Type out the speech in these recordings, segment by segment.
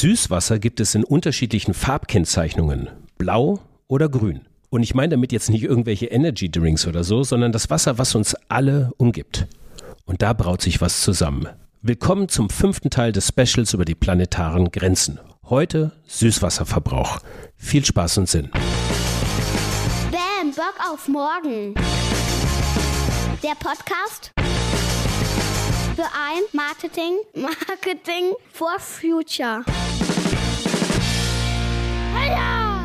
Süßwasser gibt es in unterschiedlichen Farbkennzeichnungen, blau oder grün. Und ich meine damit jetzt nicht irgendwelche Energy Drinks oder so, sondern das Wasser, was uns alle umgibt. Und da braut sich was zusammen. Willkommen zum fünften Teil des Specials über die planetaren Grenzen. Heute Süßwasserverbrauch. Viel Spaß und Sinn. Bam, Bock auf morgen. Der Podcast für ein Marketing, Marketing for Future. Heya!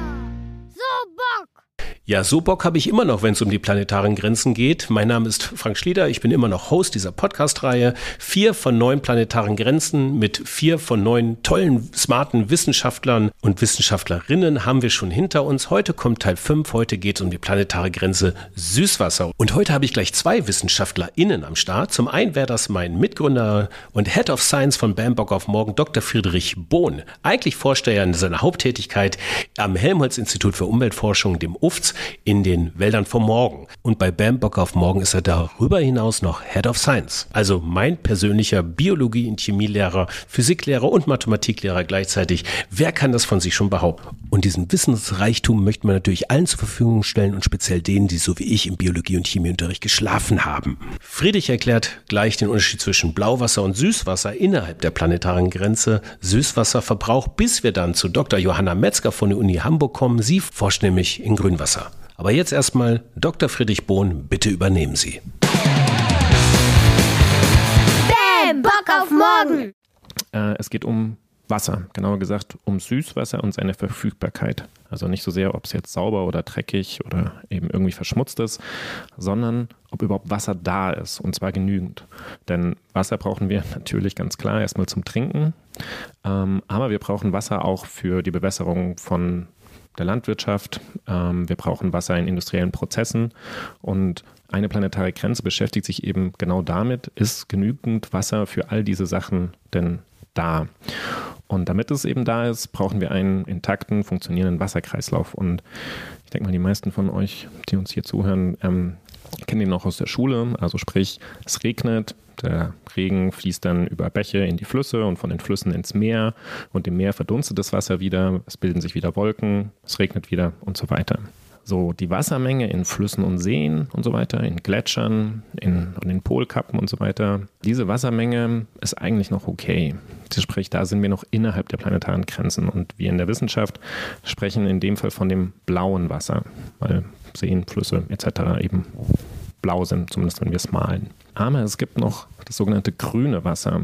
So Bock! Ja, so Bock habe ich immer noch, wenn es um die planetaren Grenzen geht. Mein Name ist Frank Schlieder, ich bin immer noch Host dieser Podcast-Reihe. Vier von neun planetaren Grenzen mit vier von neun tollen, smarten Wissenschaftlern und Wissenschaftlerinnen haben wir schon hinter uns. Heute kommt Teil 5, heute geht es um die planetare Grenze Süßwasser. Und heute habe ich gleich zwei WissenschaftlerInnen am Start. Zum einen wäre das mein Mitgründer und Head of Science von Bambock auf Morgen, Dr. Friedrich Bohn. Eigentlich forscht er ja in seiner Haupttätigkeit am Helmholtz-Institut für Umweltforschung, dem UFTS, in den Wäldern vom Morgen. Und bei Bambock auf Morgen ist er darüber hinaus noch Head of Science. Also mein persönlicher Biologie- und Chemielehrer, Physiklehrer und Mathematiklehrer gleichzeitig. Wer kann das von sich schon behaupten? Und diesen Wissensreichtum möchten wir natürlich allen zur Verfügung stellen und speziell denen, die so wie ich im Biologie- und Chemieunterricht geschlafen haben. Friedrich erklärt gleich den Unterschied zwischen Blauwasser und Süßwasser innerhalb der planetaren Grenze, Süßwasserverbrauch, bis wir dann zu Dr. Johanna Metzger von der Uni Hamburg kommen. Sie forscht nämlich in Grünwasser. Aber jetzt erstmal Dr. Friedrich Bohn, bitte übernehmen Sie. Bam, Bock auf morgen. Äh, es geht um Wasser, genauer gesagt um Süßwasser und seine Verfügbarkeit. Also nicht so sehr, ob es jetzt sauber oder dreckig oder eben irgendwie verschmutzt ist, sondern ob überhaupt Wasser da ist und zwar genügend. Denn Wasser brauchen wir natürlich ganz klar erstmal zum Trinken, ähm, aber wir brauchen Wasser auch für die Bewässerung von der Landwirtschaft. Ähm, wir brauchen Wasser in industriellen Prozessen und eine planetare Grenze beschäftigt sich eben genau damit, ist genügend Wasser für all diese Sachen denn da? Und damit es eben da ist, brauchen wir einen intakten, funktionierenden Wasserkreislauf. Und ich denke mal, die meisten von euch, die uns hier zuhören, ähm, kennen den noch aus der Schule. Also sprich, es regnet, der Regen fließt dann über Bäche in die Flüsse und von den Flüssen ins Meer und im Meer verdunstet das Wasser wieder, es bilden sich wieder Wolken, es regnet wieder und so weiter. So, die Wassermenge in Flüssen und Seen und so weiter, in Gletschern, in, in Polkappen und so weiter, diese Wassermenge ist eigentlich noch okay. Sprich, da sind wir noch innerhalb der planetaren Grenzen. Und wir in der Wissenschaft sprechen in dem Fall von dem blauen Wasser, weil Seen, Flüsse etc. eben blau sind, zumindest wenn wir es malen. Aber es gibt noch das sogenannte grüne Wasser.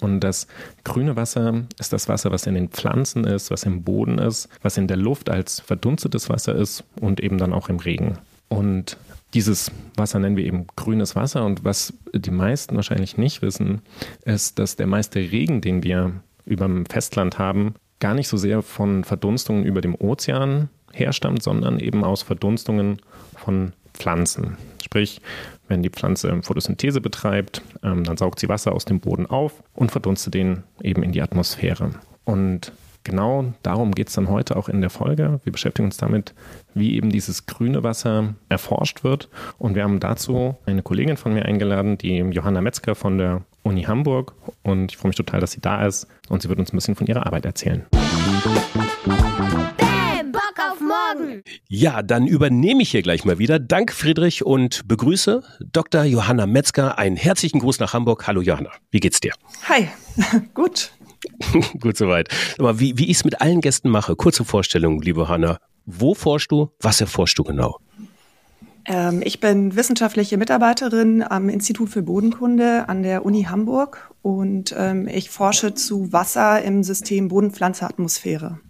Und das grüne Wasser ist das Wasser, was in den Pflanzen ist, was im Boden ist, was in der Luft als verdunstetes Wasser ist und eben dann auch im Regen. Und dieses Wasser nennen wir eben grünes Wasser. Und was die meisten wahrscheinlich nicht wissen, ist, dass der meiste Regen, den wir über dem Festland haben, gar nicht so sehr von Verdunstungen über dem Ozean herstammt, sondern eben aus Verdunstungen von Pflanzen. Sprich, wenn die Pflanze Photosynthese betreibt, ähm, dann saugt sie Wasser aus dem Boden auf und verdunstet den eben in die Atmosphäre. Und genau darum geht es dann heute auch in der Folge. Wir beschäftigen uns damit, wie eben dieses grüne Wasser erforscht wird. Und wir haben dazu eine Kollegin von mir eingeladen, die Johanna Metzger von der Uni Hamburg. Und ich freue mich total, dass sie da ist und sie wird uns ein bisschen von ihrer Arbeit erzählen. Bock auf morgen. Ja, dann übernehme ich hier gleich mal wieder. Dank Friedrich und begrüße Dr. Johanna Metzger. Einen herzlichen Gruß nach Hamburg. Hallo Johanna, wie geht's dir? Hi, gut. Gut soweit. Aber wie, wie ich es mit allen Gästen mache, kurze Vorstellung, liebe Hanna. Wo forschst du? Was erforschst du genau? Ähm, ich bin wissenschaftliche Mitarbeiterin am Institut für Bodenkunde an der Uni Hamburg und ähm, ich forsche zu Wasser im System Boden-Pflanze-Atmosphäre.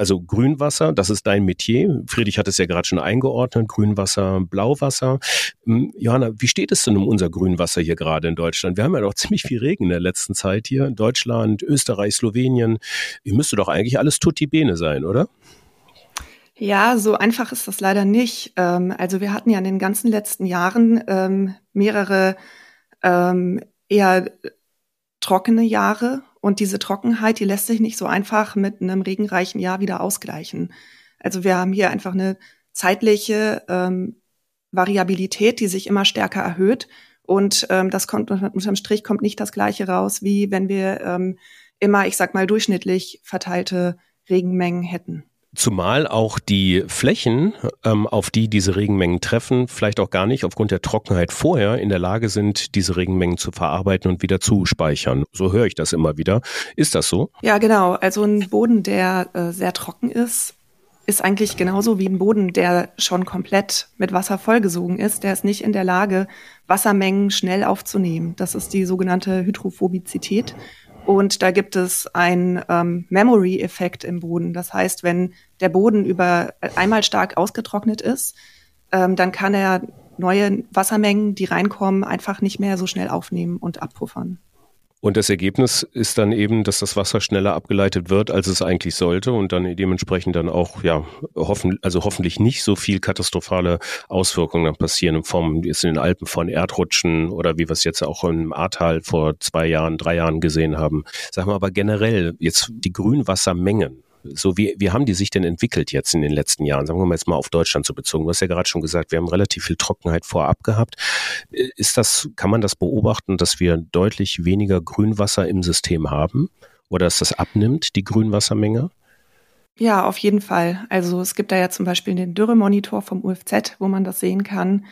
Also Grünwasser, das ist dein Metier. Friedrich hat es ja gerade schon eingeordnet. Grünwasser, Blauwasser. Hm, Johanna, wie steht es denn um unser Grünwasser hier gerade in Deutschland? Wir haben ja doch ziemlich viel Regen in der letzten Zeit hier. in Deutschland, Österreich, Slowenien. Hier müsste doch eigentlich alles tutti bene sein, oder? Ja, so einfach ist das leider nicht. Ähm, also wir hatten ja in den ganzen letzten Jahren ähm, mehrere ähm, eher trockene Jahre und diese Trockenheit, die lässt sich nicht so einfach mit einem regenreichen Jahr wieder ausgleichen. Also wir haben hier einfach eine zeitliche ähm, Variabilität, die sich immer stärker erhöht. Und ähm, das kommt unterm Strich kommt nicht das gleiche raus, wie wenn wir ähm, immer, ich sag mal, durchschnittlich verteilte Regenmengen hätten. Zumal auch die Flächen, ähm, auf die diese Regenmengen treffen, vielleicht auch gar nicht aufgrund der Trockenheit vorher in der Lage sind, diese Regenmengen zu verarbeiten und wieder zu speichern. So höre ich das immer wieder. Ist das so? Ja, genau. Also ein Boden, der äh, sehr trocken ist, ist eigentlich genauso wie ein Boden, der schon komplett mit Wasser vollgesogen ist. Der ist nicht in der Lage, Wassermengen schnell aufzunehmen. Das ist die sogenannte Hydrophobizität. Und da gibt es einen ähm, Memory-Effekt im Boden. Das heißt, wenn der Boden über einmal stark ausgetrocknet ist, ähm, dann kann er neue Wassermengen, die reinkommen, einfach nicht mehr so schnell aufnehmen und abpuffern. Und das Ergebnis ist dann eben, dass das Wasser schneller abgeleitet wird, als es eigentlich sollte und dann dementsprechend dann auch, ja, hoffen, also hoffentlich nicht so viel katastrophale Auswirkungen dann passieren in Form jetzt in den Alpen von Erdrutschen oder wie wir es jetzt auch im Ahrtal vor zwei Jahren, drei Jahren gesehen haben. Sag mal aber generell jetzt die Grünwassermengen. So, wie, wie haben die sich denn entwickelt jetzt in den letzten Jahren? Sagen wir mal jetzt mal auf Deutschland zu bezogen. Du hast ja gerade schon gesagt, wir haben relativ viel Trockenheit vorab gehabt. Äh, ist das, kann man das beobachten, dass wir deutlich weniger Grünwasser im System haben? Oder dass das abnimmt, die Grünwassermenge? Ja, auf jeden Fall. Also es gibt da ja zum Beispiel den Dürremonitor vom UFZ, wo man das sehen kann,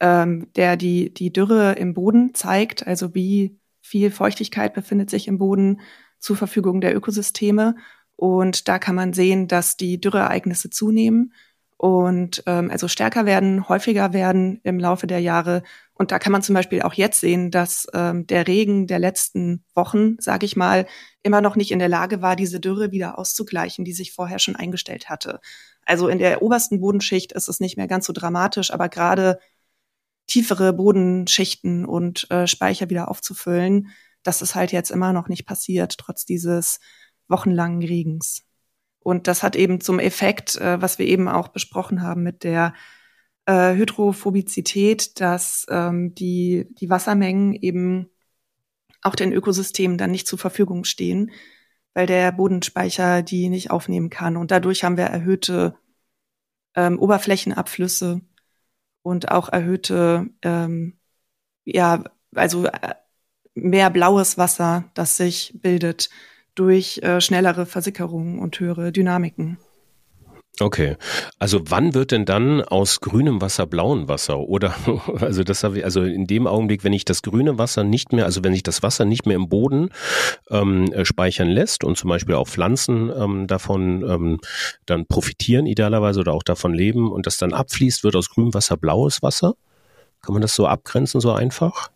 ähm, der die, die Dürre im Boden zeigt, also wie viel Feuchtigkeit befindet sich im Boden zur Verfügung der Ökosysteme. Und da kann man sehen, dass die Dürreereignisse zunehmen und ähm, also stärker werden, häufiger werden im Laufe der Jahre. Und da kann man zum Beispiel auch jetzt sehen, dass ähm, der Regen der letzten Wochen, sage ich mal, immer noch nicht in der Lage war, diese Dürre wieder auszugleichen, die sich vorher schon eingestellt hatte. Also in der obersten Bodenschicht ist es nicht mehr ganz so dramatisch, aber gerade tiefere Bodenschichten und äh, Speicher wieder aufzufüllen, das ist halt jetzt immer noch nicht passiert, trotz dieses wochenlangen Regens. Und das hat eben zum Effekt, äh, was wir eben auch besprochen haben mit der äh, Hydrophobizität, dass ähm, die, die Wassermengen eben auch den Ökosystemen dann nicht zur Verfügung stehen, weil der Bodenspeicher die nicht aufnehmen kann. Und dadurch haben wir erhöhte ähm, Oberflächenabflüsse und auch erhöhte, ähm, ja, also äh, mehr blaues Wasser, das sich bildet durch äh, schnellere Versickerungen und höhere Dynamiken. Okay, also wann wird denn dann aus grünem Wasser blauem Wasser? Oder also das habe ich, also in dem Augenblick, wenn ich das grüne Wasser nicht mehr, also wenn sich das Wasser nicht mehr im Boden ähm, äh, speichern lässt und zum Beispiel auch Pflanzen ähm, davon ähm, dann profitieren idealerweise oder auch davon leben und das dann abfließt, wird aus grünem Wasser blaues Wasser? Kann man das so abgrenzen, so einfach?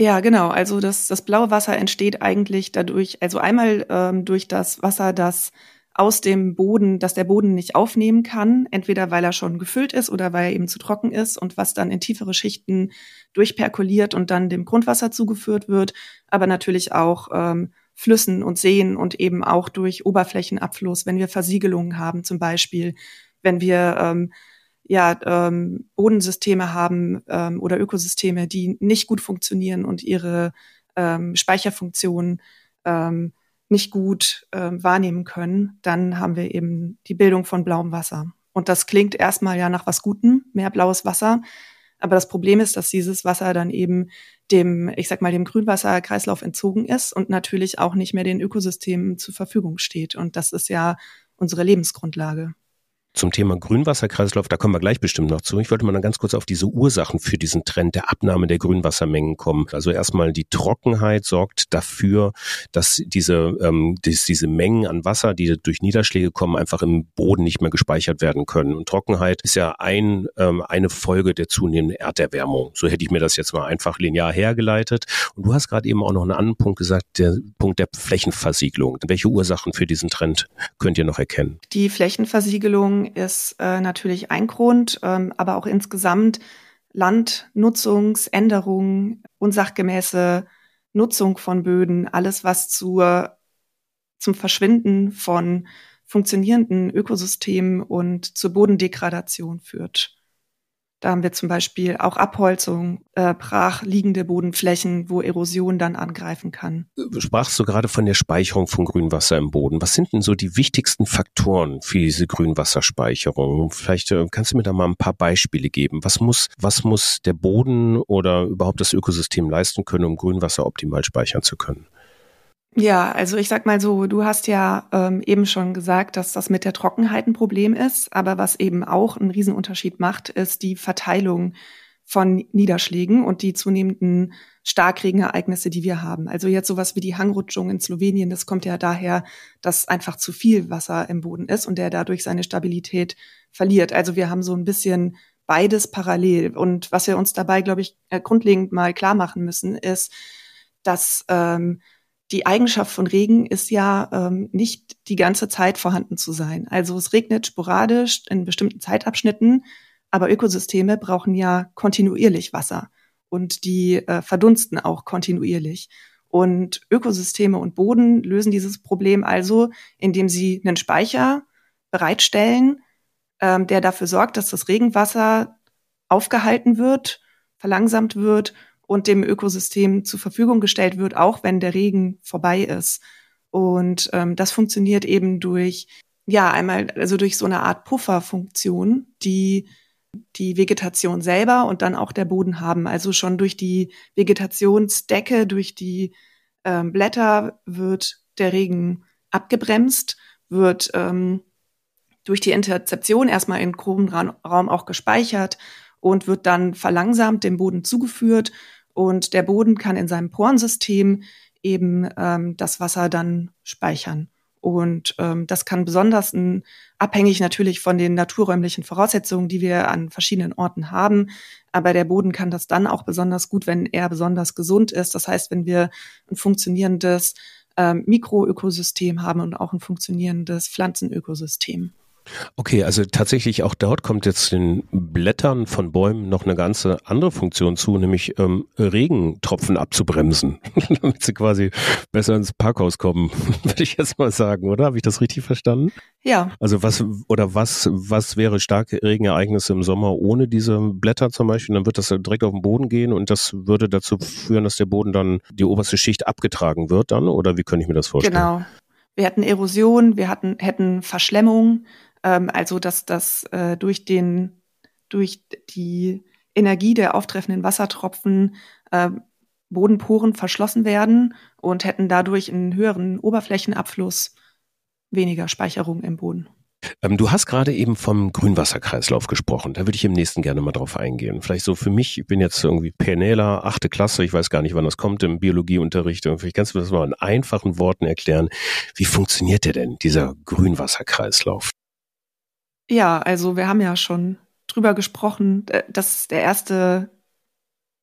Ja, genau. Also das, das blaue Wasser entsteht eigentlich dadurch, also einmal ähm, durch das Wasser, das aus dem Boden, dass der Boden nicht aufnehmen kann, entweder weil er schon gefüllt ist oder weil er eben zu trocken ist und was dann in tiefere Schichten durchperkuliert und dann dem Grundwasser zugeführt wird, aber natürlich auch ähm, Flüssen und Seen und eben auch durch Oberflächenabfluss, wenn wir Versiegelungen haben zum Beispiel, wenn wir ähm, ja, ähm, Bodensysteme haben ähm, oder Ökosysteme, die nicht gut funktionieren und ihre ähm, Speicherfunktionen ähm, nicht gut ähm, wahrnehmen können, dann haben wir eben die Bildung von blauem Wasser. Und das klingt erstmal ja nach was Gutem, mehr blaues Wasser. Aber das Problem ist, dass dieses Wasser dann eben dem, ich sag mal, dem Grünwasserkreislauf entzogen ist und natürlich auch nicht mehr den Ökosystemen zur Verfügung steht. Und das ist ja unsere Lebensgrundlage. Zum Thema Grünwasserkreislauf, da kommen wir gleich bestimmt noch zu. Ich wollte mal noch ganz kurz auf diese Ursachen für diesen Trend der Abnahme der Grünwassermengen kommen. Also erstmal die Trockenheit sorgt dafür, dass diese, ähm, dass diese Mengen an Wasser, die durch Niederschläge kommen, einfach im Boden nicht mehr gespeichert werden können. Und Trockenheit ist ja ein, ähm, eine Folge der zunehmenden Erderwärmung. So hätte ich mir das jetzt mal einfach linear hergeleitet. Und du hast gerade eben auch noch einen anderen Punkt gesagt, der Punkt der Flächenversiegelung. Welche Ursachen für diesen Trend könnt ihr noch erkennen? Die Flächenversiegelung ist äh, natürlich ein Grund, ähm, aber auch insgesamt Landnutzungsänderungen, unsachgemäße Nutzung von Böden, alles was zur, zum Verschwinden von funktionierenden Ökosystemen und zur Bodendegradation führt. Da haben wir zum Beispiel auch Abholzung, äh, brach liegende Bodenflächen, wo Erosion dann angreifen kann. Du sprachst so gerade von der Speicherung von Grünwasser im Boden. Was sind denn so die wichtigsten Faktoren für diese Grünwasserspeicherung? Vielleicht äh, kannst du mir da mal ein paar Beispiele geben. Was muss, was muss der Boden oder überhaupt das Ökosystem leisten können, um Grünwasser optimal speichern zu können? Ja, also ich sag mal so, du hast ja ähm, eben schon gesagt, dass das mit der Trockenheit ein Problem ist, aber was eben auch einen Riesenunterschied macht, ist die Verteilung von Niederschlägen und die zunehmenden Starkregenereignisse, die wir haben. Also jetzt sowas wie die Hangrutschung in Slowenien, das kommt ja daher, dass einfach zu viel Wasser im Boden ist und der dadurch seine Stabilität verliert. Also wir haben so ein bisschen beides parallel. Und was wir uns dabei, glaube ich, äh, grundlegend mal klar machen müssen, ist, dass ähm, die Eigenschaft von Regen ist ja ähm, nicht die ganze Zeit vorhanden zu sein. Also es regnet sporadisch in bestimmten Zeitabschnitten, aber Ökosysteme brauchen ja kontinuierlich Wasser und die äh, verdunsten auch kontinuierlich. Und Ökosysteme und Boden lösen dieses Problem also, indem sie einen Speicher bereitstellen, ähm, der dafür sorgt, dass das Regenwasser aufgehalten wird, verlangsamt wird und dem Ökosystem zur Verfügung gestellt wird, auch wenn der Regen vorbei ist. Und ähm, das funktioniert eben durch, ja, einmal, also durch so eine Art Pufferfunktion, die die Vegetation selber und dann auch der Boden haben. Also schon durch die Vegetationsdecke, durch die ähm, Blätter wird der Regen abgebremst, wird ähm, durch die Interzeption erstmal groben Raum auch gespeichert und wird dann verlangsamt dem Boden zugeführt und der Boden kann in seinem Porensystem eben ähm, das Wasser dann speichern. Und ähm, das kann besonders ein, abhängig natürlich von den naturräumlichen Voraussetzungen, die wir an verschiedenen Orten haben. Aber der Boden kann das dann auch besonders gut, wenn er besonders gesund ist. Das heißt, wenn wir ein funktionierendes ähm, Mikroökosystem haben und auch ein funktionierendes Pflanzenökosystem. Okay, also tatsächlich auch dort kommt jetzt den Blättern von Bäumen noch eine ganze andere Funktion zu, nämlich ähm, Regentropfen abzubremsen, damit sie quasi besser ins Parkhaus kommen, würde ich jetzt mal sagen, oder? Habe ich das richtig verstanden? Ja. Also was oder was was wäre starke Regenereignisse im Sommer ohne diese Blätter zum Beispiel? Dann wird das direkt auf den Boden gehen und das würde dazu führen, dass der Boden dann die oberste Schicht abgetragen wird dann, oder wie könnte ich mir das vorstellen? Genau. Wir hätten Erosion, wir hatten, hätten Verschlemmung, ähm, also dass das äh, durch den durch die Energie der auftreffenden Wassertropfen äh, Bodenporen verschlossen werden und hätten dadurch einen höheren Oberflächenabfluss, weniger Speicherung im Boden. Ähm, du hast gerade eben vom Grünwasserkreislauf gesprochen. Da würde ich im nächsten gerne mal drauf eingehen. Vielleicht so für mich, ich bin jetzt irgendwie Penela, achte Klasse, ich weiß gar nicht, wann das kommt im Biologieunterricht. Und vielleicht kannst du das mal in einfachen Worten erklären. Wie funktioniert der denn, dieser Grünwasserkreislauf? Ja, also wir haben ja schon drüber gesprochen, äh, dass der erste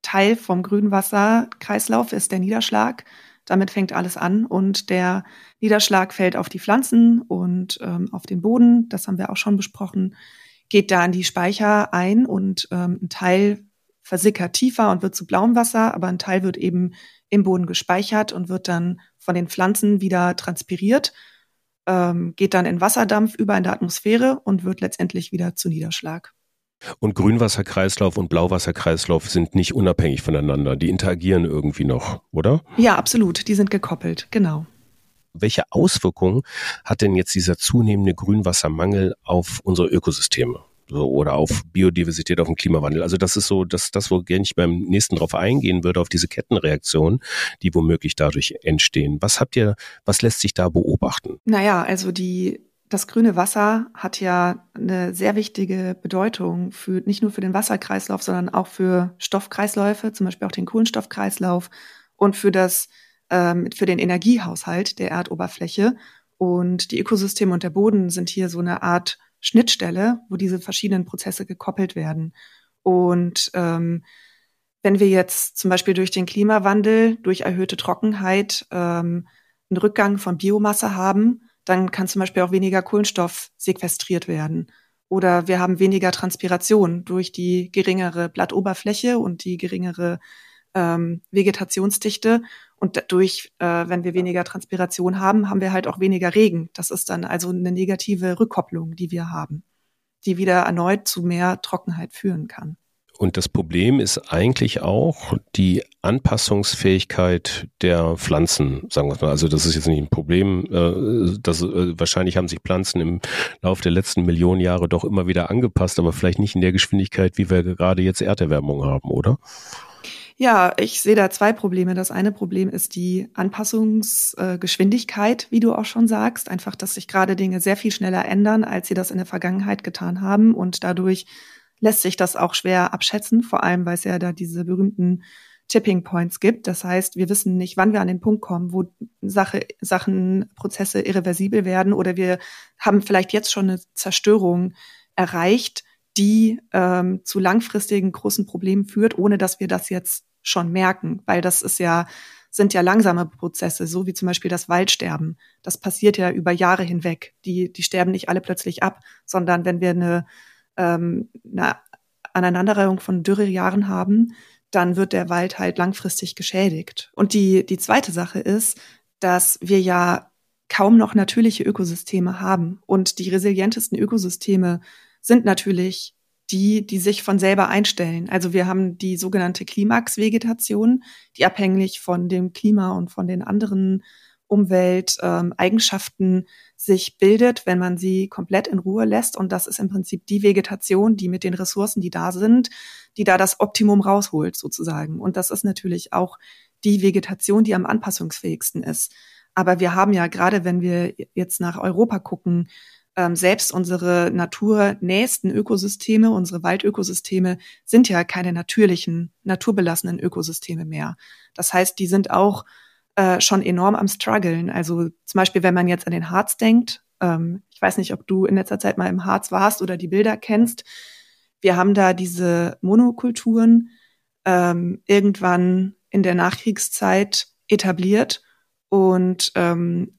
Teil vom Grünwasserkreislauf ist der Niederschlag. Damit fängt alles an und der Niederschlag fällt auf die Pflanzen und ähm, auf den Boden. Das haben wir auch schon besprochen. Geht da in die Speicher ein und ähm, ein Teil versickert tiefer und wird zu blauem Wasser, aber ein Teil wird eben im Boden gespeichert und wird dann von den Pflanzen wieder transpiriert ähm, geht dann in Wasserdampf über in der Atmosphäre und wird letztendlich wieder zu Niederschlag. Und Grünwasserkreislauf und Blauwasserkreislauf sind nicht unabhängig voneinander. Die interagieren irgendwie noch, oder? Ja, absolut. Die sind gekoppelt, genau. Welche Auswirkungen hat denn jetzt dieser zunehmende Grünwassermangel auf unsere Ökosysteme? Oder auf Biodiversität, auf den Klimawandel. Also das ist so, dass das, wo ich beim nächsten drauf eingehen würde, auf diese Kettenreaktionen, die womöglich dadurch entstehen. Was habt ihr, was lässt sich da beobachten? Naja, also die, das grüne Wasser hat ja eine sehr wichtige Bedeutung für, nicht nur für den Wasserkreislauf, sondern auch für Stoffkreisläufe, zum Beispiel auch den Kohlenstoffkreislauf und für das, ähm, für den Energiehaushalt der Erdoberfläche. Und die Ökosysteme und der Boden sind hier so eine Art Schnittstelle, wo diese verschiedenen Prozesse gekoppelt werden. Und ähm, wenn wir jetzt zum Beispiel durch den Klimawandel, durch erhöhte Trockenheit ähm, einen Rückgang von Biomasse haben, dann kann zum Beispiel auch weniger Kohlenstoff sequestriert werden. Oder wir haben weniger Transpiration durch die geringere Blattoberfläche und die geringere ähm, Vegetationsdichte. Und dadurch, äh, wenn wir weniger Transpiration haben, haben wir halt auch weniger Regen. Das ist dann also eine negative Rückkopplung, die wir haben, die wieder erneut zu mehr Trockenheit führen kann. Und das Problem ist eigentlich auch die Anpassungsfähigkeit der Pflanzen, sagen wir mal. Also das ist jetzt nicht ein Problem. Äh, das, äh, wahrscheinlich haben sich Pflanzen im Laufe der letzten Millionen Jahre doch immer wieder angepasst, aber vielleicht nicht in der Geschwindigkeit, wie wir gerade jetzt Erderwärmung haben, oder? Ja, ich sehe da zwei Probleme. Das eine Problem ist die Anpassungsgeschwindigkeit, wie du auch schon sagst. Einfach, dass sich gerade Dinge sehr viel schneller ändern, als sie das in der Vergangenheit getan haben. Und dadurch lässt sich das auch schwer abschätzen, vor allem weil es ja da diese berühmten Tipping Points gibt. Das heißt, wir wissen nicht, wann wir an den Punkt kommen, wo Sache, Sachen, Prozesse irreversibel werden oder wir haben vielleicht jetzt schon eine Zerstörung erreicht, die ähm, zu langfristigen großen Problemen führt, ohne dass wir das jetzt schon merken, weil das ist ja sind ja langsame Prozesse, so wie zum Beispiel das Waldsterben. Das passiert ja über Jahre hinweg. Die, die sterben nicht alle plötzlich ab, sondern wenn wir eine, ähm, eine Aneinanderreihung von Dürrejahren haben, dann wird der Wald halt langfristig geschädigt. Und die, die zweite Sache ist, dass wir ja kaum noch natürliche Ökosysteme haben. Und die resilientesten Ökosysteme sind natürlich die, die sich von selber einstellen. Also wir haben die sogenannte Klimaxvegetation, die abhängig von dem Klima und von den anderen Umwelteigenschaften ähm, sich bildet, wenn man sie komplett in Ruhe lässt. Und das ist im Prinzip die Vegetation, die mit den Ressourcen, die da sind, die da das Optimum rausholt sozusagen. Und das ist natürlich auch die Vegetation, die am anpassungsfähigsten ist. Aber wir haben ja gerade, wenn wir jetzt nach Europa gucken, ähm, selbst unsere naturnächsten Ökosysteme, unsere Waldökosysteme sind ja keine natürlichen, naturbelassenen Ökosysteme mehr. Das heißt, die sind auch äh, schon enorm am struggeln. Also zum Beispiel, wenn man jetzt an den Harz denkt, ähm, ich weiß nicht, ob du in letzter Zeit mal im Harz warst oder die Bilder kennst. Wir haben da diese Monokulturen ähm, irgendwann in der Nachkriegszeit etabliert und ähm,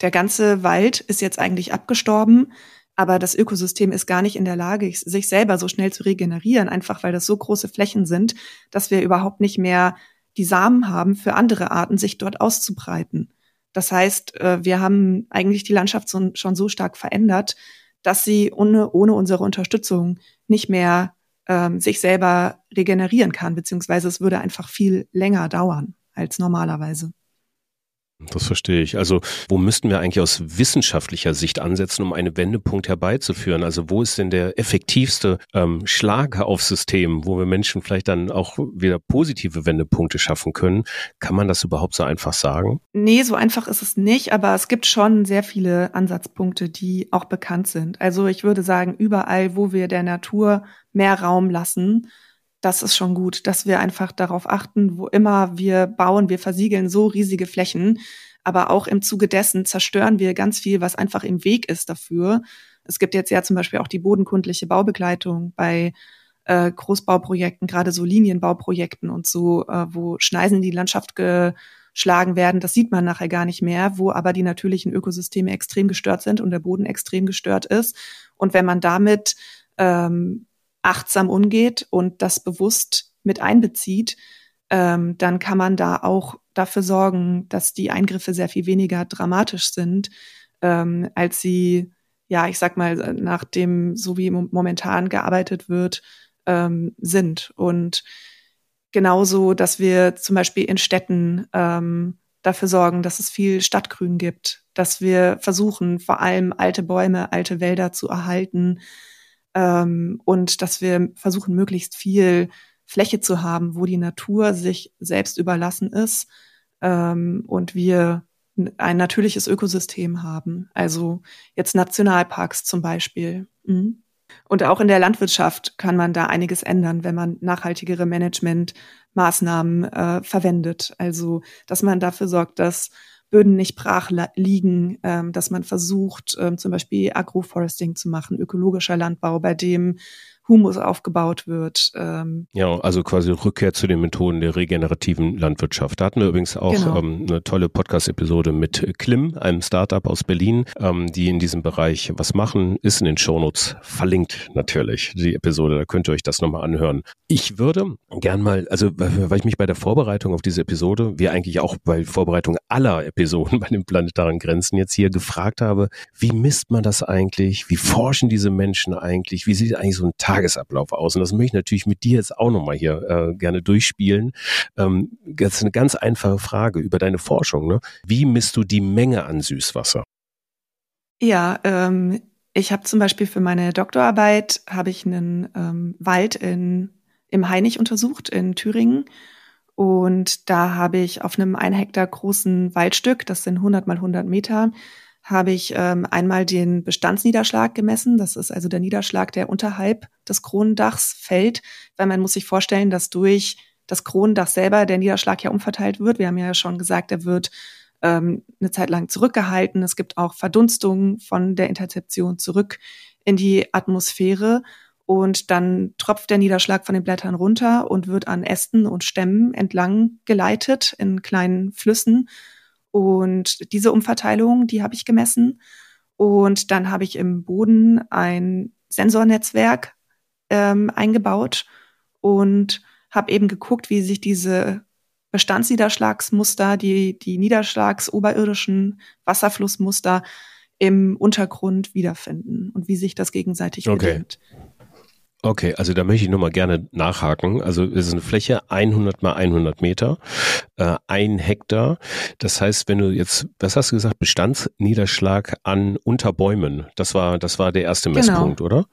der ganze Wald ist jetzt eigentlich abgestorben, aber das Ökosystem ist gar nicht in der Lage, sich selber so schnell zu regenerieren, einfach weil das so große Flächen sind, dass wir überhaupt nicht mehr die Samen haben, für andere Arten sich dort auszubreiten. Das heißt, äh, wir haben eigentlich die Landschaft schon so stark verändert, dass sie ohne, ohne unsere Unterstützung nicht mehr ähm, sich selber regenerieren kann, beziehungsweise es würde einfach viel länger dauern als normalerweise. Das verstehe ich. Also wo müssten wir eigentlich aus wissenschaftlicher Sicht ansetzen, um einen Wendepunkt herbeizuführen? Also wo ist denn der effektivste ähm, Schlag aufs System, wo wir Menschen vielleicht dann auch wieder positive Wendepunkte schaffen können? Kann man das überhaupt so einfach sagen? Nee, so einfach ist es nicht, aber es gibt schon sehr viele Ansatzpunkte, die auch bekannt sind. Also ich würde sagen, überall, wo wir der Natur mehr Raum lassen, das ist schon gut, dass wir einfach darauf achten, wo immer wir bauen, wir versiegeln so riesige Flächen, aber auch im Zuge dessen zerstören wir ganz viel, was einfach im Weg ist dafür. Es gibt jetzt ja zum Beispiel auch die bodenkundliche Baubegleitung bei äh, Großbauprojekten, gerade so Linienbauprojekten und so, äh, wo Schneisen in die Landschaft geschlagen werden. Das sieht man nachher gar nicht mehr, wo aber die natürlichen Ökosysteme extrem gestört sind und der Boden extrem gestört ist. Und wenn man damit ähm, achtsam umgeht und das bewusst mit einbezieht, ähm, dann kann man da auch dafür sorgen, dass die Eingriffe sehr viel weniger dramatisch sind, ähm, als sie, ja, ich sag mal, nach dem, so wie momentan gearbeitet wird, ähm, sind. Und genauso, dass wir zum Beispiel in Städten ähm, dafür sorgen, dass es viel Stadtgrün gibt, dass wir versuchen, vor allem alte Bäume, alte Wälder zu erhalten, ähm, und dass wir versuchen, möglichst viel Fläche zu haben, wo die Natur sich selbst überlassen ist ähm, und wir ein natürliches Ökosystem haben. Also jetzt Nationalparks zum Beispiel. Mhm. Und auch in der Landwirtschaft kann man da einiges ändern, wenn man nachhaltigere Managementmaßnahmen äh, verwendet. Also, dass man dafür sorgt, dass Böden nicht brach liegen, ähm, dass man versucht, ähm, zum Beispiel Agroforesting zu machen, ökologischer Landbau, bei dem Humus aufgebaut wird. Ähm. Ja, also quasi Rückkehr zu den Methoden der regenerativen Landwirtschaft. Da hatten wir übrigens auch genau. ähm, eine tolle Podcast-Episode mit Klim, einem Startup aus Berlin, ähm, die in diesem Bereich was machen, ist in den Shownotes verlinkt natürlich, die Episode, da könnt ihr euch das nochmal anhören. Ich würde gern mal, also weil ich mich bei der Vorbereitung auf diese Episode, wie eigentlich auch bei Vorbereitung aller Episoden bei den planetaren Grenzen jetzt hier gefragt habe, wie misst man das eigentlich? Wie forschen diese Menschen eigentlich? Wie sieht eigentlich so ein Tag Tagesablauf aus? Und das möchte ich natürlich mit dir jetzt auch nochmal hier äh, gerne durchspielen. Ähm, das ist eine ganz einfache Frage über deine Forschung. Ne? Wie misst du die Menge an Süßwasser? Ja, ähm, ich habe zum Beispiel für meine Doktorarbeit habe ich einen ähm, Wald in, im Hainich untersucht in Thüringen Und da habe ich auf einem ein Hektar großen Waldstück, das sind 100 mal 100 Meter, habe ich ähm, einmal den Bestandsniederschlag gemessen. Das ist also der Niederschlag, der unterhalb des Kronendachs fällt, weil man muss sich vorstellen, dass durch das Kronendach selber der Niederschlag ja umverteilt wird. Wir haben ja schon gesagt, er wird ähm, eine Zeit lang zurückgehalten. Es gibt auch Verdunstungen von der Interzeption zurück in die Atmosphäre. Und dann tropft der Niederschlag von den Blättern runter und wird an Ästen und Stämmen entlang geleitet in kleinen Flüssen. Und diese Umverteilung, die habe ich gemessen. Und dann habe ich im Boden ein Sensornetzwerk ähm, eingebaut und habe eben geguckt, wie sich diese Bestandsniederschlagsmuster, die, die niederschlagsoberirdischen Wasserflussmuster im Untergrund wiederfinden und wie sich das gegenseitig okay. bedingt. Okay, also da möchte ich nochmal gerne nachhaken. Also es ist eine Fläche 100 mal 100 Meter, äh, ein Hektar. Das heißt, wenn du jetzt, was hast du gesagt, Bestandsniederschlag an Unterbäumen, das war, das war der erste genau. Messpunkt, oder?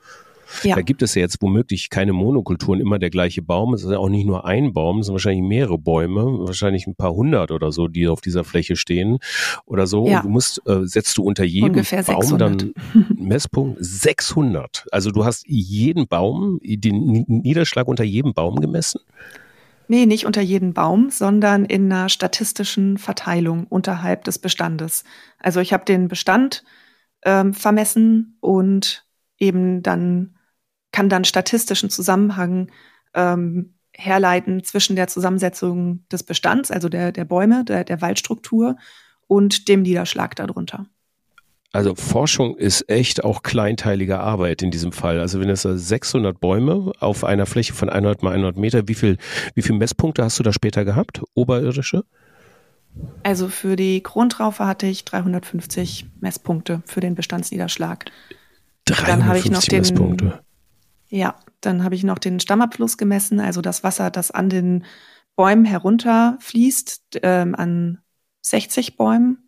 Ja. Da gibt es ja jetzt womöglich keine Monokulturen, immer der gleiche Baum. Es ist ja auch nicht nur ein Baum, es sind wahrscheinlich mehrere Bäume, wahrscheinlich ein paar hundert oder so, die auf dieser Fläche stehen oder so. Ja. Und du musst, äh, setzt du unter jedem Ungefähr Baum 600. dann Messpunkt 600. Also du hast jeden Baum, den Niederschlag unter jedem Baum gemessen? Nee, nicht unter jedem Baum, sondern in einer statistischen Verteilung unterhalb des Bestandes. Also ich habe den Bestand ähm, vermessen und eben dann kann dann statistischen Zusammenhang ähm, herleiten zwischen der Zusammensetzung des Bestands, also der, der Bäume, der, der Waldstruktur und dem Niederschlag darunter. Also Forschung ist echt auch kleinteilige Arbeit in diesem Fall. Also wenn es 600 Bäume auf einer Fläche von 100 mal 100 Meter, wie viel, wie viel Messpunkte hast du da später gehabt, oberirdische? Also für die Krontraufe hatte ich 350 Messpunkte für den Bestandsniederschlag. 350 dann habe ich noch den, Messpunkte. Ja, dann habe ich noch den Stammabfluss gemessen, also das Wasser, das an den Bäumen herunterfließt, ähm, an 60 Bäumen.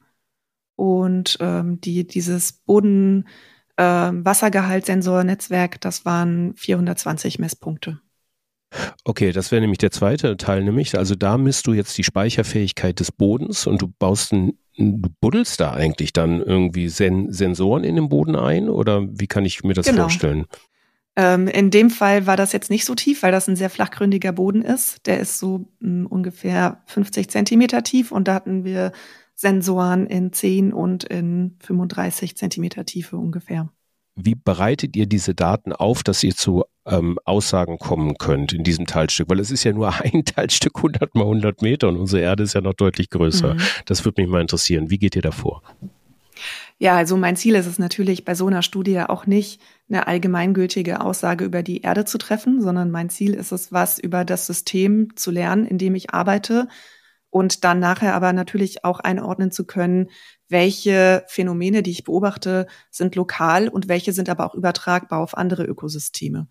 Und ähm, die, dieses Boden äh, Wassergehaltssensornetzwerk, das waren 420 Messpunkte. Okay, das wäre nämlich der zweite Teil, nämlich, also da misst du jetzt die Speicherfähigkeit des Bodens und du baust ein, du buddelst da eigentlich dann irgendwie Sen Sensoren in den Boden ein oder wie kann ich mir das genau. vorstellen? Ähm, in dem Fall war das jetzt nicht so tief, weil das ein sehr flachgründiger Boden ist. Der ist so mh, hm, ungefähr 50 Zentimeter tief und da hatten wir Sensoren in 10 und in 35 Zentimeter Tiefe ungefähr. Wie bereitet ihr diese Daten auf, dass ihr zu ähm, Aussagen kommen könnt in diesem Teilstück? Weil es ist ja nur ein Teilstück 100 mal 100 Meter und unsere Erde ist ja noch deutlich größer. Mhm. Das würde mich mal interessieren. Wie geht ihr davor? Ja, also mein Ziel ist es natürlich bei so einer Studie auch nicht, eine allgemeingültige Aussage über die Erde zu treffen, sondern mein Ziel ist es, was über das System zu lernen, in dem ich arbeite und dann nachher aber natürlich auch einordnen zu können, welche Phänomene, die ich beobachte, sind lokal und welche sind aber auch übertragbar auf andere Ökosysteme.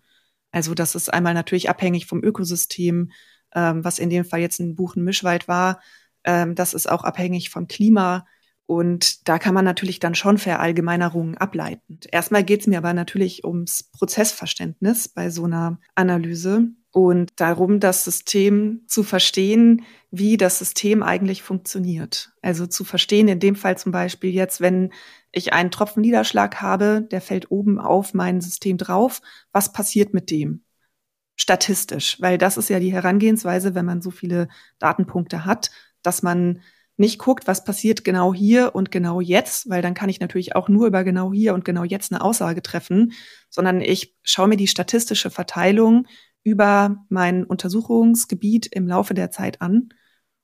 Also das ist einmal natürlich abhängig vom Ökosystem, ähm, was in dem Fall jetzt ein Buchenmischwald war. Ähm, das ist auch abhängig vom Klima und da kann man natürlich dann schon Verallgemeinerungen ableiten. Erstmal geht es mir aber natürlich ums Prozessverständnis bei so einer Analyse und darum, das System zu verstehen, wie das System eigentlich funktioniert. Also zu verstehen, in dem Fall zum Beispiel jetzt, wenn ich einen Tropfenniederschlag habe, der fällt oben auf mein System drauf, was passiert mit dem? Statistisch, weil das ist ja die Herangehensweise, wenn man so viele Datenpunkte hat, dass man nicht guckt, was passiert genau hier und genau jetzt, weil dann kann ich natürlich auch nur über genau hier und genau jetzt eine Aussage treffen, sondern ich schaue mir die statistische Verteilung über mein Untersuchungsgebiet im Laufe der Zeit an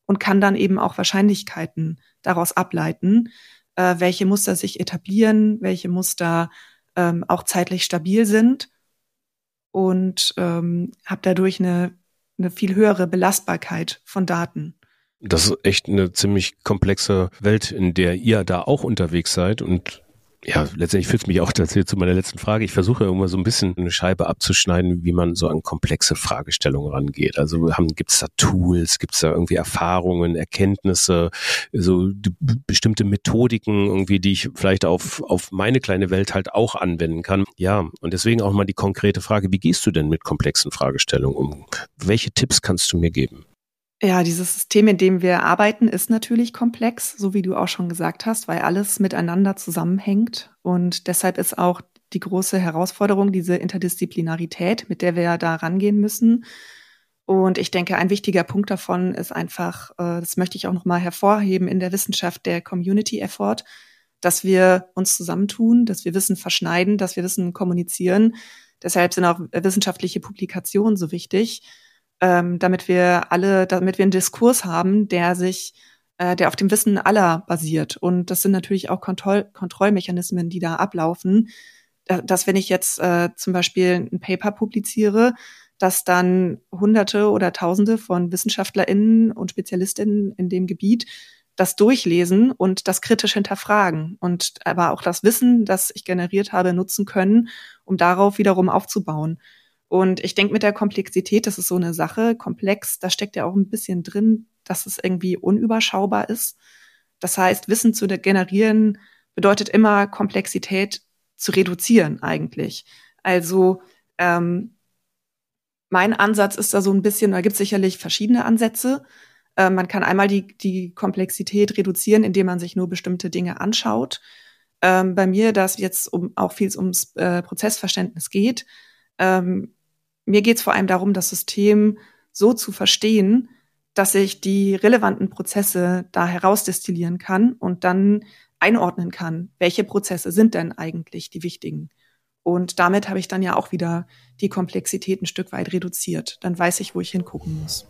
und kann dann eben auch Wahrscheinlichkeiten daraus ableiten, äh, welche Muster sich etablieren, welche Muster ähm, auch zeitlich stabil sind und ähm, habe dadurch eine, eine viel höhere Belastbarkeit von Daten. Das ist echt eine ziemlich komplexe Welt, in der ihr da auch unterwegs seid und ja, letztendlich führt es mich auch dazu zu meiner letzten Frage. Ich versuche immer so ein bisschen eine Scheibe abzuschneiden, wie man so an komplexe Fragestellungen rangeht. Also gibt es da Tools, gibt es da irgendwie Erfahrungen, Erkenntnisse, so bestimmte Methodiken irgendwie, die ich vielleicht auf, auf meine kleine Welt halt auch anwenden kann. Ja, und deswegen auch mal die konkrete Frage, wie gehst du denn mit komplexen Fragestellungen um? Welche Tipps kannst du mir geben? Ja, dieses System, in dem wir arbeiten, ist natürlich komplex, so wie du auch schon gesagt hast, weil alles miteinander zusammenhängt. Und deshalb ist auch die große Herausforderung diese Interdisziplinarität, mit der wir da rangehen müssen. Und ich denke, ein wichtiger Punkt davon ist einfach, äh, das möchte ich auch nochmal hervorheben in der Wissenschaft, der Community Effort, dass wir uns zusammentun, dass wir Wissen verschneiden, dass wir Wissen kommunizieren. Deshalb sind auch wissenschaftliche Publikationen so wichtig ähm, damit wir alle, damit wir einen Diskurs haben, der sich, äh, der auf dem Wissen aller basiert. Und das sind natürlich auch Kontroll Kontrollmechanismen, die da ablaufen. Dass wenn ich jetzt äh, zum Beispiel ein Paper publiziere, dass dann Hunderte oder Tausende von WissenschaftlerInnen und SpezialistInnen in dem Gebiet das durchlesen und das kritisch hinterfragen und aber auch das Wissen, das ich generiert habe, nutzen können, um darauf wiederum aufzubauen. Und ich denke, mit der Komplexität, das ist so eine Sache, komplex, da steckt ja auch ein bisschen drin, dass es irgendwie unüberschaubar ist. Das heißt, Wissen zu generieren bedeutet immer Komplexität zu reduzieren eigentlich. Also ähm, mein Ansatz ist da so ein bisschen, da gibt es sicherlich verschiedene Ansätze. Äh, man kann einmal die, die Komplexität reduzieren, indem man sich nur bestimmte Dinge anschaut. Ähm, bei mir, da es jetzt um, auch viel ums äh, Prozessverständnis geht, ähm, mir geht es vor allem darum, das System so zu verstehen, dass ich die relevanten Prozesse da herausdestillieren kann und dann einordnen kann, welche Prozesse sind denn eigentlich die wichtigen. Und damit habe ich dann ja auch wieder die Komplexität ein Stück weit reduziert. Dann weiß ich, wo ich hingucken muss.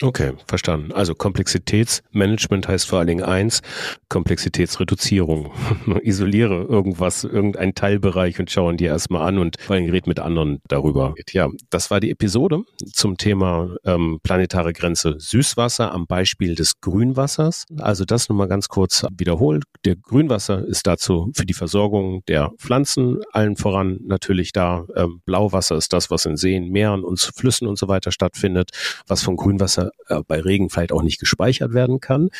Okay, verstanden. Also Komplexitätsmanagement heißt vor allen Dingen eins, Komplexitätsreduzierung. Isoliere irgendwas, irgendeinen Teilbereich und schauen dir erstmal an und vor allem red mit anderen darüber. Ja, das war die Episode zum Thema ähm, planetare Grenze Süßwasser am Beispiel des Grünwassers. Also das nochmal ganz kurz wiederholt. Der Grünwasser ist dazu für die Versorgung der Pflanzen allen voran natürlich da. Ähm, Blauwasser ist das, was in Seen, Meeren und Flüssen und so weiter stattfindet, was Grünwasser Grünwasser äh, bei Regen vielleicht auch nicht gespeichert werden kann.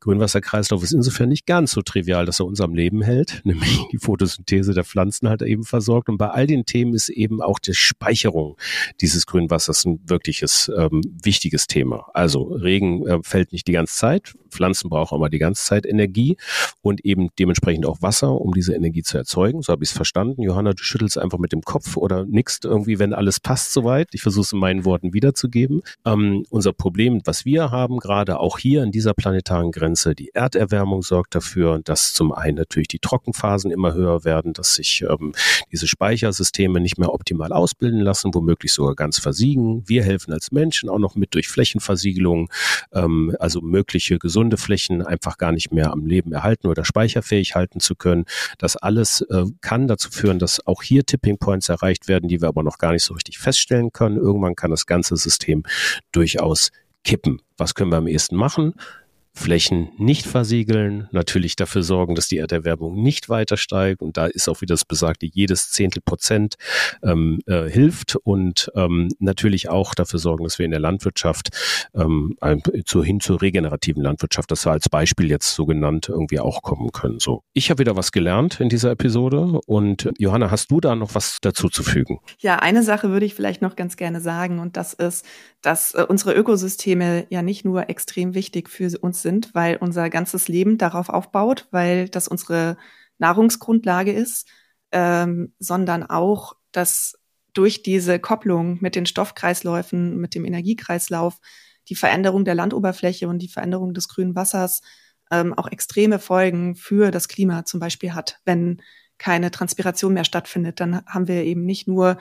Grünwasserkreislauf ist insofern nicht ganz so trivial, dass er uns am Leben hält, nämlich die Photosynthese der Pflanzen halt eben versorgt. Und bei all den Themen ist eben auch die Speicherung dieses Grünwassers ein wirkliches ähm, wichtiges Thema. Also Regen äh, fällt nicht die ganze Zeit, Pflanzen brauchen aber die ganze Zeit Energie und eben dementsprechend auch Wasser, um diese Energie zu erzeugen. So habe ich es verstanden. Johanna, du schüttelst einfach mit dem Kopf oder nickst irgendwie, wenn alles passt soweit. Ich versuche es in meinen Worten wiederzugeben. Ähm, unser Problem, was wir haben, gerade auch hier in dieser planetaren Grenze, die Erderwärmung sorgt dafür, dass zum einen natürlich die Trockenphasen immer höher werden, dass sich ähm, diese Speichersysteme nicht mehr optimal ausbilden lassen, womöglich sogar ganz versiegen. Wir helfen als Menschen auch noch mit durch Flächenversiegelung, ähm, also mögliche gesunde Flächen einfach gar nicht mehr am Leben erhalten oder speicherfähig halten zu können. Das alles äh, kann dazu führen, dass auch hier Tipping Points erreicht werden, die wir aber noch gar nicht so richtig feststellen können. Irgendwann kann das ganze System durchaus kippen. Was können wir am ehesten machen? Flächen nicht versiegeln, natürlich dafür sorgen, dass die Erderwärmung nicht weiter steigt. Und da ist auch wieder das Besagte, jedes Zehntel Prozent ähm, äh, hilft und ähm, natürlich auch dafür sorgen, dass wir in der Landwirtschaft ähm, zu, hin zur regenerativen Landwirtschaft, das wir als Beispiel jetzt so genannt, irgendwie auch kommen können. So, ich habe wieder was gelernt in dieser Episode und Johanna, hast du da noch was dazu zu fügen? Ja, eine Sache würde ich vielleicht noch ganz gerne sagen und das ist, dass äh, unsere Ökosysteme ja nicht nur extrem wichtig für uns sind, weil unser ganzes Leben darauf aufbaut, weil das unsere Nahrungsgrundlage ist, ähm, sondern auch, dass durch diese Kopplung mit den Stoffkreisläufen, mit dem Energiekreislauf, die Veränderung der Landoberfläche und die Veränderung des grünen Wassers ähm, auch extreme Folgen für das Klima zum Beispiel hat. Wenn keine Transpiration mehr stattfindet, dann haben wir eben nicht nur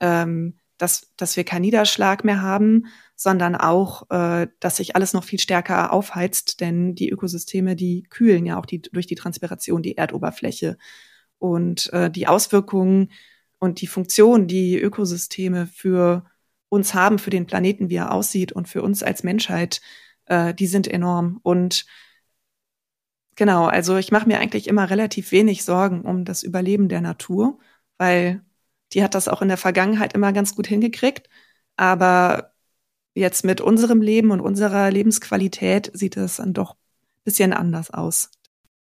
ähm, dass, dass wir keinen Niederschlag mehr haben, sondern auch, äh, dass sich alles noch viel stärker aufheizt, denn die Ökosysteme, die kühlen ja auch die, durch die Transpiration die Erdoberfläche. Und äh, die Auswirkungen und die Funktion, die Ökosysteme für uns haben, für den Planeten, wie er aussieht und für uns als Menschheit, äh, die sind enorm. Und genau, also ich mache mir eigentlich immer relativ wenig Sorgen um das Überleben der Natur, weil die hat das auch in der Vergangenheit immer ganz gut hingekriegt. Aber jetzt mit unserem Leben und unserer Lebensqualität sieht es dann doch ein bisschen anders aus.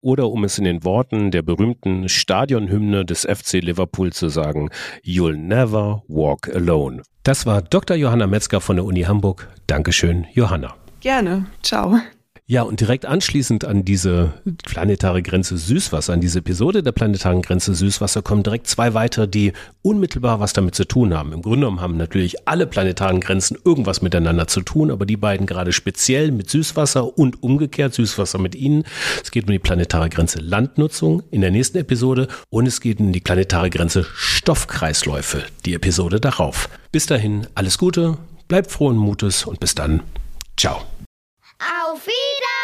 oder um es in den Worten der berühmten Stadionhymne des FC Liverpool zu sagen, You'll never walk alone. Das war Dr. Johanna Metzger von der Uni Hamburg. Dankeschön, Johanna. Gerne. Ciao. Ja, und direkt anschließend an diese planetare Grenze Süßwasser, an diese Episode der planetaren Grenze Süßwasser kommen direkt zwei weitere, die unmittelbar was damit zu tun haben. Im Grunde genommen haben natürlich alle planetaren Grenzen irgendwas miteinander zu tun, aber die beiden gerade speziell mit Süßwasser und umgekehrt Süßwasser mit ihnen. Es geht um die planetare Grenze Landnutzung in der nächsten Episode und es geht um die planetare Grenze Stoffkreisläufe, die Episode darauf. Bis dahin alles Gute, bleibt frohen Mutes und bis dann. Ciao. Auf Wiedersehen!